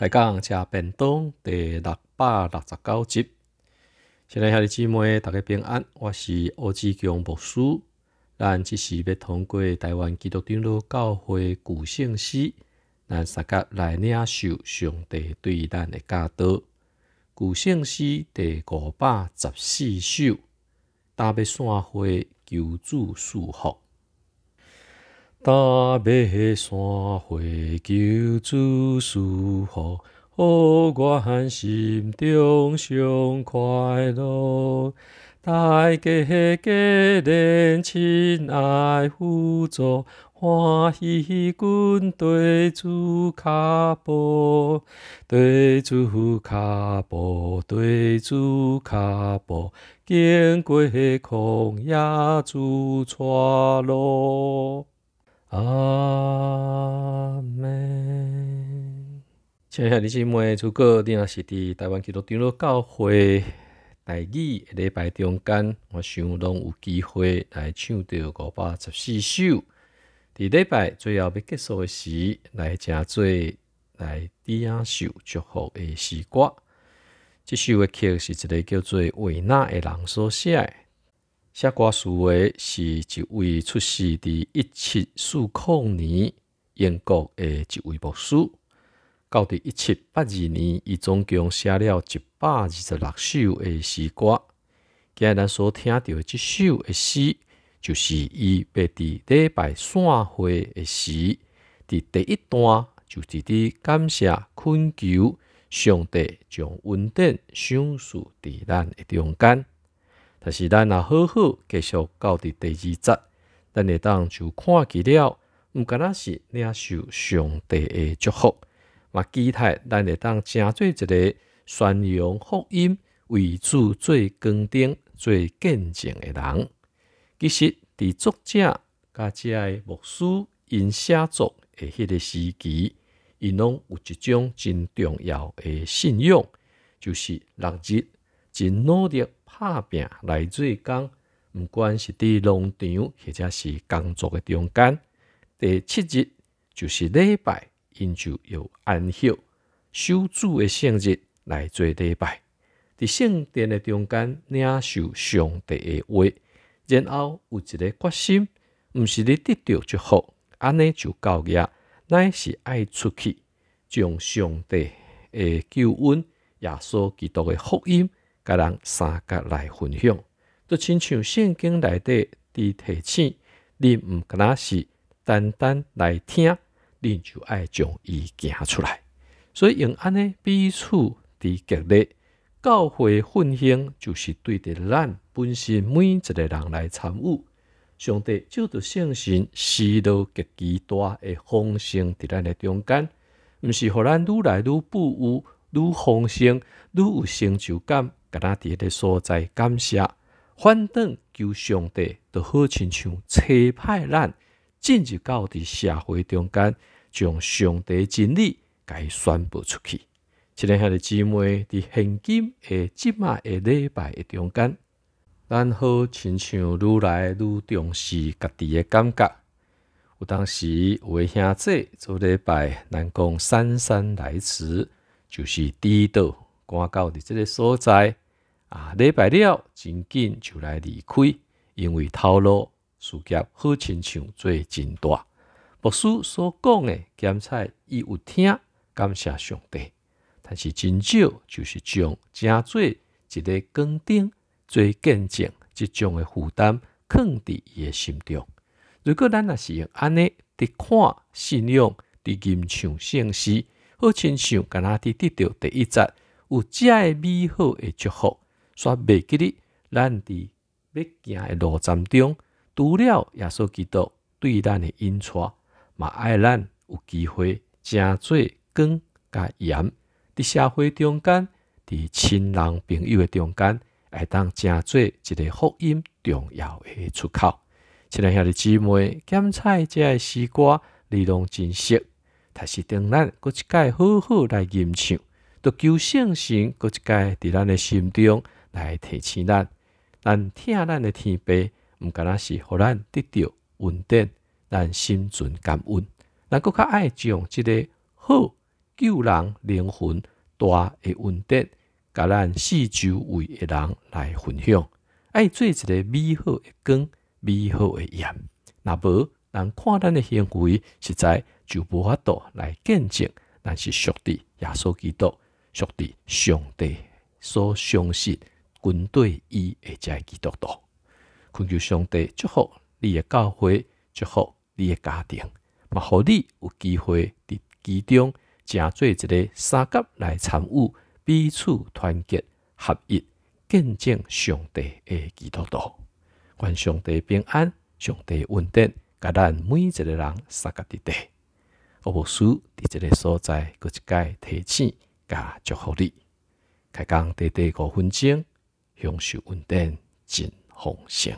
开讲食便当第六百六十九集。亲爱兄弟姊妹，大家平安。我是欧志强牧师。咱即时要通过台湾基督长老教会古圣诗，咱三甲来领受上帝对咱的教导。古圣诗第五百十四首，打要散会求主祝福。打要山会求主舒服，好我心中上快乐。大家家人亲爱互助，欢喜滚对主卡步，对主卡步，对主卡步，经过旷野主带路。阿门。亲爱的姊妹，如果你若是伫台湾基督长老教会台语礼拜中间，我想拢有机会来唱到五百十四首。伫礼拜最后要结束的时，来正做来领受祝福的诗歌。这首的曲是一个叫做维纳的人所写。写歌词的是一位出世伫一七四零年英国的一位牧师，到伫一七八二年，伊总共写了一百二十六首的诗歌。今日咱所听到的这首的诗，就是伊要伫礼拜散会的时，伫第一段就是伫感谢恳求上帝将恩典赏赐伫咱的中间。但是，咱若好好继续到伫第二节，咱会当就看见了，毋敢若是领受上帝的祝福，嘛期待咱会当成做一个宣扬福音、为主做光顶、做见证的人。其实，伫作者甲遮个牧师因写作的迄个时期，因拢有一种真重要的信仰，就是六日真努力。拍拼来做工，毋管是伫农场或者是工作的中间，第七日就是礼拜，因就有安息、守主的圣日来做礼拜。伫圣殿的中间领受上帝的话，然后有一个决心，毋是你得到就好，安尼就够业，乃是爱出去，将上帝的救恩、耶稣基督的福音。甲人三角来分享，都亲像圣经内底伫提醒，你毋敢若是单单来听，你就爱将伊行出来。所以用安尼彼此伫激励，教会分享就是对着咱本身每一个人来参与。上帝就着圣神施到极其大诶丰盛伫咱诶中间，毋是互咱愈来愈富有、愈丰盛、愈有成就感。甲咱伫迄个所在感谢，反正求上帝，都好亲像车派咱进入到伫社会中间，将上帝真理甲伊宣布出去。即个兄弟姊妹伫现今诶即卖诶礼拜诶中间，咱好亲像愈来愈重视家己诶感觉。有当时有诶兄弟做礼拜，咱讲姗姗来迟，就是迟到赶到伫即个所在。啊！礼拜了，真紧就来离开，因为头路事业好亲像做真大。牧师所讲的检菜，伊有听，感谢上帝。但是真少，就是将真做一个光顶做见证，即种的负担放伫伊的心中。如果咱若是用安尼伫看信仰，伫吟唱圣诗，好亲像敢若伫得到第一节有遮美好的祝福。煞袂记哩，咱伫要行诶路站中，除了耶稣基督对咱诶引带，嘛爱咱有机会正做光甲盐，伫社会中间，伫亲人朋友诶中间，会当正做一个福音重要诶出口。亲爱兄弟姊妹，检采这个西瓜，内容真实，但是等咱搁一届好好来吟唱，都求圣神搁一届伫咱诶心中。来提醒咱，咱听咱的天父，毋敢若是互咱得到稳定，咱心存感恩，咱搁较爱将即个好救人灵魂大的恩德，甲咱四周围的人来分享，爱做一个美好的光、美好的盐。若无人看咱的行为，实在就无法度来见证，咱是属地耶稣基督、属地上帝所相信军队伊的遮基督徒。恳求上帝祝福你的教会，祝福你的家庭，嘛，互你有机会伫其中，成做一个三甲来参与，彼此团结合一，见证上帝的基督徒。愿上帝平安，上帝稳定，甲咱每一个人三甲伫地。我无需伫即个所在，搁一届提醒，甲祝福你。开工短短五分钟，享受稳定，真丰盛。